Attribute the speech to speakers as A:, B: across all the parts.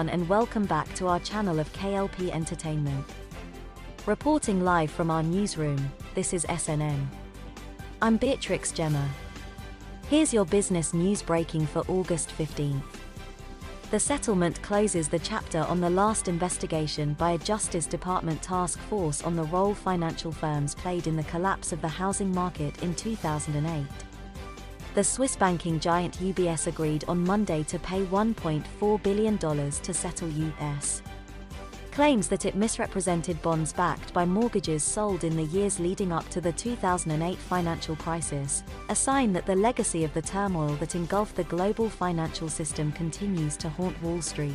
A: Everyone and welcome back to our channel of KLP Entertainment. Reporting live from our newsroom, this is SNN. I'm Beatrix Gemma. Here's your business news breaking for August 15th. The settlement closes the chapter on the last investigation by a Justice Department task force on the role financial firms played in the collapse of the housing market in 2008. The Swiss banking giant UBS agreed on Monday to pay $1.4 billion to settle U.S. claims that it misrepresented bonds backed by mortgages sold in the years leading up to the 2008 financial crisis, a sign that the legacy of the turmoil that engulfed the global financial system continues to haunt Wall Street.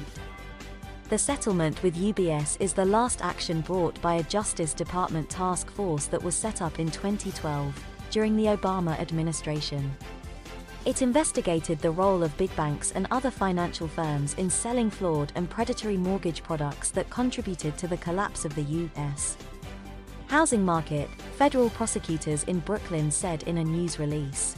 A: The settlement with UBS is the last action brought by a Justice Department task force that was set up in 2012 during the Obama administration. It investigated the role of big banks and other financial firms in selling flawed and predatory mortgage products that contributed to the collapse of the U.S. housing market, federal prosecutors in Brooklyn said in a news release.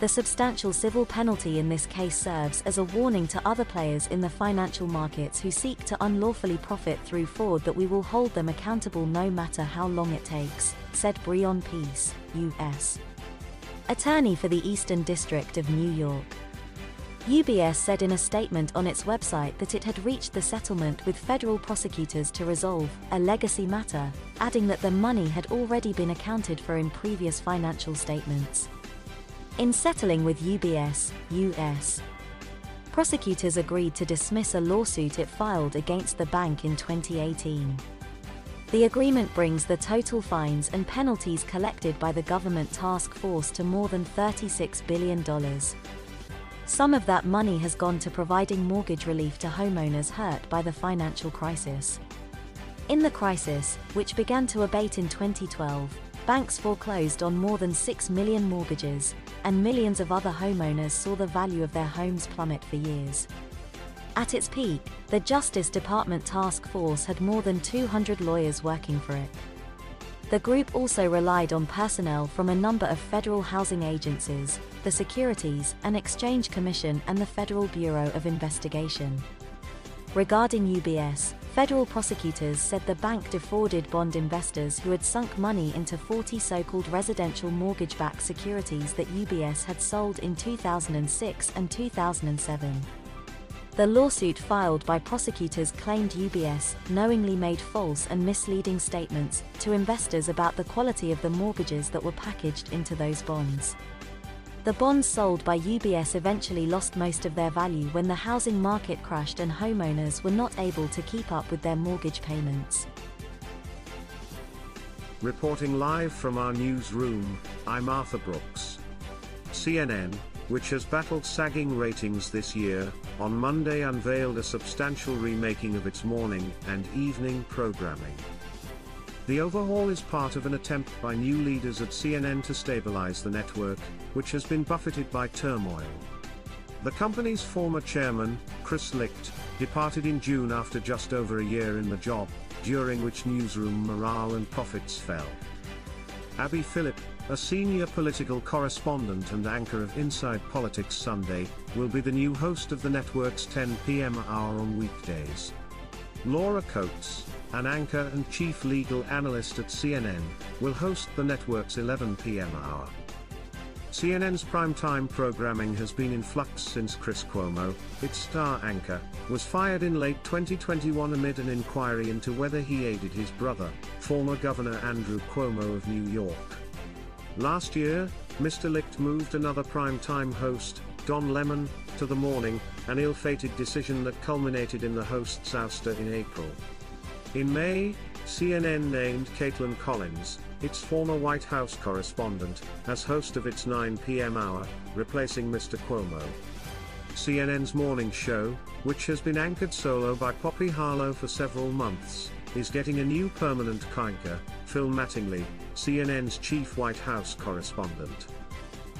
A: The substantial civil penalty in this case serves as a warning to other players in the financial markets who seek to unlawfully profit through fraud that we will hold them accountable no matter how long it takes, said Breon Peace, U.S attorney for the Eastern District of New York. UBS said in a statement on its website that it had reached the settlement with federal prosecutors to resolve a legacy matter, adding that the money had already been accounted for in previous financial statements. In settling with UBS, US, prosecutors agreed to dismiss a lawsuit it filed against the bank in 2018. The agreement brings the total fines and penalties collected by the government task force to more than $36 billion. Some of that money has gone to providing mortgage relief to homeowners hurt by the financial crisis. In the crisis, which began to abate in 2012, banks foreclosed on more than 6 million mortgages, and millions of other homeowners saw the value of their homes plummet for years. At its peak, the Justice Department task force had more than 200 lawyers working for it. The group also relied on personnel from a number of federal housing agencies, the Securities and Exchange Commission and the Federal Bureau of Investigation. Regarding UBS, federal prosecutors said the bank defrauded bond investors who had sunk money into 40 so-called residential mortgage-backed securities that UBS had sold in 2006 and 2007. The lawsuit filed by prosecutors claimed UBS knowingly made false and misleading statements to investors about the quality of the mortgages that were packaged into those bonds. The bonds sold by UBS eventually lost most of their value when the housing market crashed and homeowners were not able to keep up with their mortgage payments.
B: Reporting live from our newsroom, I'm Arthur Brooks. CNN, which has battled sagging ratings this year, on Monday unveiled a substantial remaking of its morning and evening programming. The overhaul is part of an attempt by new leaders at CNN to stabilize the network, which has been buffeted by turmoil. The company's former chairman, Chris Licht, departed in June after just over a year in the job, during which newsroom morale and profits fell. Abby Phillip, a senior political correspondent and anchor of Inside Politics Sunday, will be the new host of the network's 10 p.m. hour on weekdays. Laura Coates, an anchor and chief legal analyst at CNN, will host the network's 11 p.m. hour. CNN's primetime programming has been in flux since Chris Cuomo, its star anchor, was fired in late 2021 amid an inquiry into whether he aided his brother, former Governor Andrew Cuomo of New York. Last year, Mr. Licht moved another prime-time host, Don Lemon, to the morning, an ill-fated decision that culminated in the host's ouster in April. In May, CNN named Kaitlan Collins, its former White House correspondent, as host of its 9 p.m. hour, replacing Mr. Cuomo. CNN's morning show, which has been anchored solo by Poppy Harlow for several months, is getting a new permanent anchor, Phil Mattingly, CNN's chief White House correspondent.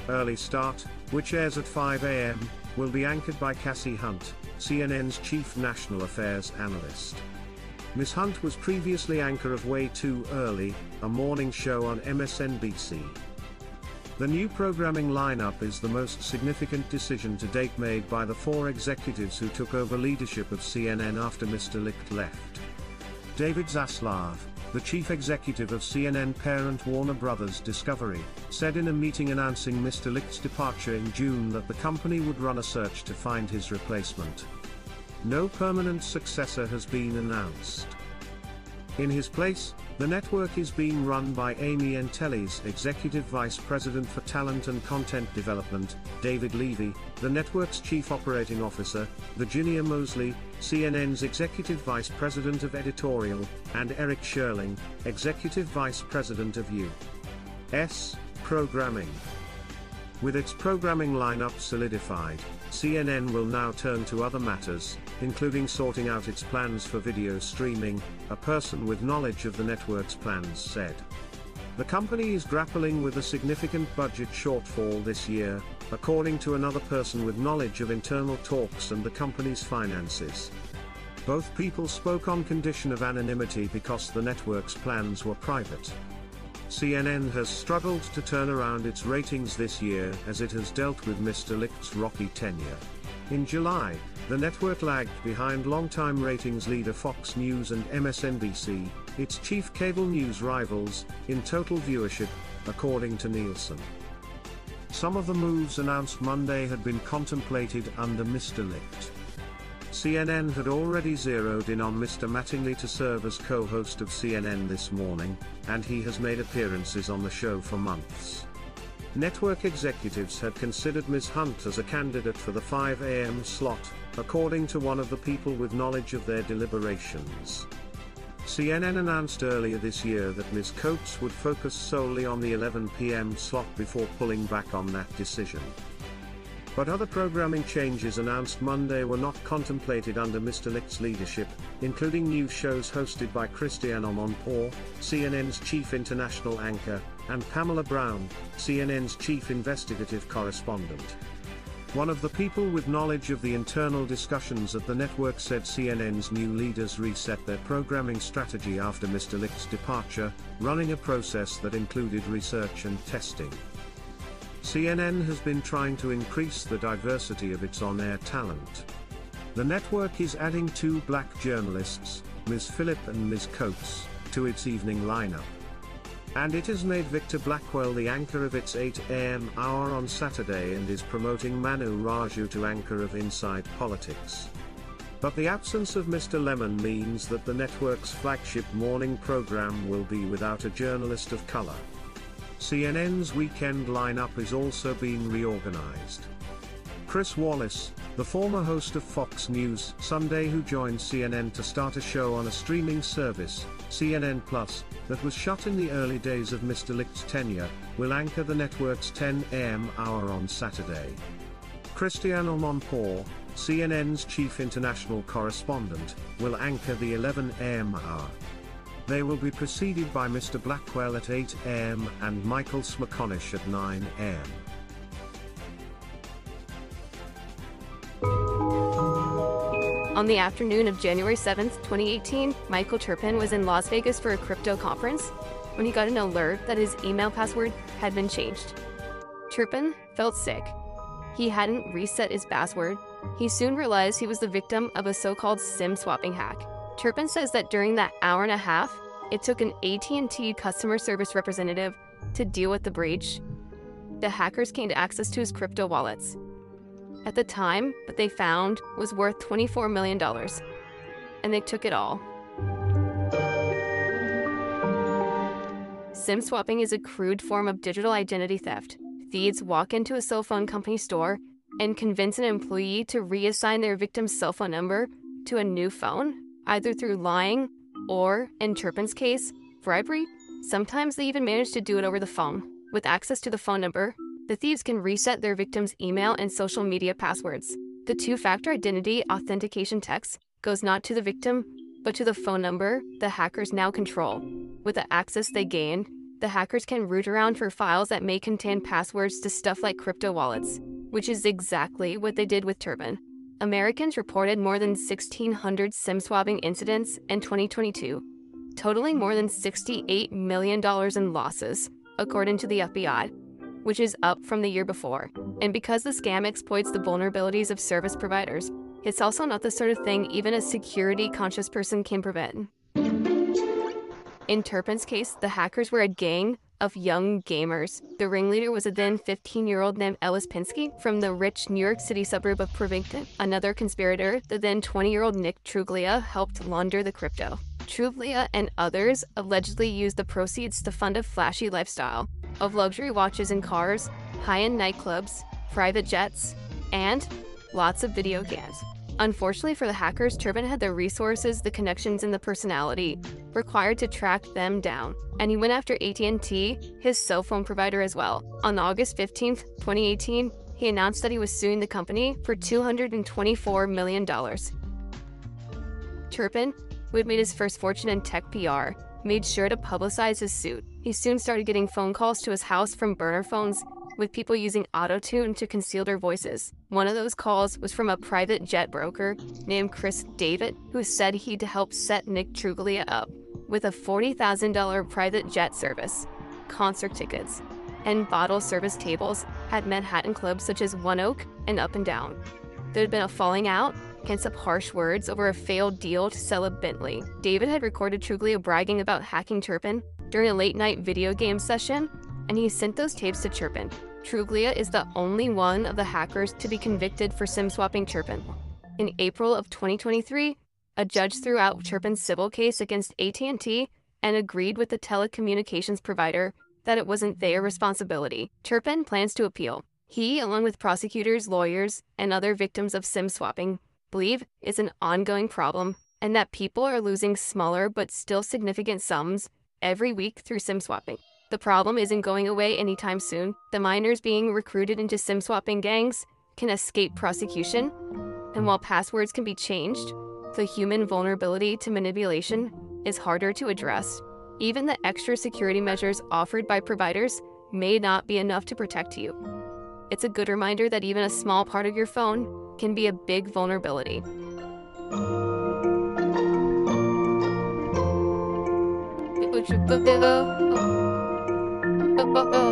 B: Early Start, which airs at 5 a.m., will be anchored by Kasie Hunt, CNN's chief national affairs analyst. Ms. Hunt was previously anchor of Way Too Early, a morning show on MSNBC. The new programming lineup is the most significant decision to date made by the four executives who took over leadership of CNN after Mr. Licht left. David Zaslav, the chief executive of CNN parent Warner Brothers Discovery, said in a meeting announcing Mr. Licht's departure in June that the company would run a search to find his replacement. No permanent successor has been announced. In his place, the network is being run by Amy Entelis, Executive Vice President for Talent and Content Development, David Levy, the network's Chief Operating Officer, Virginia Moseley, CNN's Executive Vice President of Editorial, and Eric Sherling, Executive Vice President of U.S. Programming. With its programming lineup solidified, CNN will now turn to other matters, including sorting out its plans for video streaming, a person with knowledge of the network's plans said. The company is grappling with a significant budget shortfall this year, according to another person with knowledge of internal talks and the company's finances. Both people spoke on condition of anonymity because the network's plans were private. CNN has struggled to turn around its ratings this year as it has dealt with Mr. Licht's rocky tenure. In July, the network lagged behind longtime ratings leader Fox News and MSNBC, its chief cable news rivals, in total viewership, according to Nielsen. Some of the moves announced Monday had been contemplated under Mr. Licht. CNN had already zeroed in on Mr. Mattingly to serve as co-host of CNN this morning, and he has made appearances on the show for months. Network executives had considered Ms. Hunt as a candidate for the 5 a.m. slot, according to one of the people with knowledge of their deliberations. CNN announced earlier this year that Ms. Coates would focus solely on the 11 p.m. slot before pulling back on that decision. But other programming changes announced Monday were not contemplated under Mr. Licht's leadership, including new shows hosted by Christiane Amanpour, CNN's chief international anchor, and Pamela Brown, CNN's chief investigative correspondent. One of the people with knowledge of the internal discussions at the network said CNN's new leaders reset their programming strategy after Mr. Licht's departure, running a process that included research and testing. CNN has been trying to increase the diversity of its on-air talent. The network is adding two black journalists, Ms. Phillip and Ms. Coates, to its evening lineup. And it has made Victor Blackwell the anchor of its 8 am hour on Saturday and is promoting Manu Raju to anchor of Inside Politics. But the absence of Mr. Lemon means that the network's flagship morning program will be without a journalist of color. CNN's weekend lineup is also being reorganized. Chris Wallace, the former host of Fox News Sunday who joined CNN to start a show on a streaming service, CNN Plus, that was shut in the early days of Mr. Licht's tenure, will anchor the network's 10 a.m. hour on Saturday. Christiane Amanpour, CNN's chief international correspondent, will anchor the 11 a.m. hour. They will be preceded by Mr. Blackwell at 8 am and Michael Smerconish at 9 am.
C: On the afternoon of January 7th, 2018, Michael Turpin was in Las Vegas for a crypto conference when he got an alert that his email password had been changed. Turpin felt sick. He hadn't reset his password. He soon realized he was the victim of a so-called SIM swapping hack. Turpin says that during that hour and a half, it took an AT&T customer service representative to deal with the breach. The hackers gained access to his crypto wallets. At the time, what they found was worth $24 million, and they took it all. SIM swapping is a crude form of digital identity theft. Thieves walk into a cell phone company store and convince an employee to reassign their victim's cell phone number to a new phone either through lying or, in Turpin's case, bribery. Sometimes they even manage to do it over the phone. With access to the phone number, the thieves can reset their victim's email and social media passwords. The two factor identity authentication text goes not to the victim, but to the phone number the hackers now control. With the access they gain, the hackers can root around for files that may contain passwords to stuff like crypto wallets, which is exactly what they did with Turpin. Americans reported more than 1,600 SIM swapping incidents in 2022, totaling more than $68 million in losses, according to the FBI. which is up from the year before. And because the scam exploits the vulnerabilities of service providers, it's also not the sort of thing even a security conscious person can prevent. In Turpin's case, the hackers were a gang of young gamers. The ringleader was a then 15 year old named Ellis Pinsky from the rich New York City suburb of Provincton. Another conspirator, the then 20 year old Nick Truglia, helped launder the crypto. Truglia and others allegedly used the proceeds to fund a flashy lifestyle of luxury watches and cars, high end nightclubs, private jets, and lots of video games. Unfortunately for the hackers, Turpin had the resources, the connections, and the personality required to track them down. And he went after AT&T, his cell phone provider as well. On August 15, 2018, he announced that he was suing the company for $224 million. Turpin, who had made his first fortune in tech PR, made sure to publicize his suit. He soon started getting phone calls to his house from burner phones with people using autotune to conceal their voices. One of those calls was from a private jet broker named Chris David, who said he'd help set Nick Truglia up with a $40,000 private jet service, concert tickets, and bottle service tables at Manhattan clubs such as One Oak and Up and Down. There had been a falling out and some harsh words over a failed deal to sell a Bentley. David had recorded Truglia bragging about hacking Turpin during a late night video game session, and he sent those tapes to Turpin. Truglia is the only one of the hackers to be convicted for SIM swapping Turpin. In April of 2023, a judge threw out Turpin's civil case against AT&T and agreed with the telecommunications provider that it wasn't their responsibility. Turpin plans to appeal. He, along with prosecutors, lawyers, and other victims of SIM swapping, believe it's an ongoing problem and that people are losing smaller but still significant sums every week through SIM swapping. The problem isn't going away anytime soon. The minors being recruited into SIM swapping gangs can escape prosecution. And while passwords can be changed, the human vulnerability to manipulation is harder to address. Even the extra security measures offered by providers may not be enough to protect you. It's a good reminder that even a small part of your phone can be a big vulnerability. Oh, oh. oh.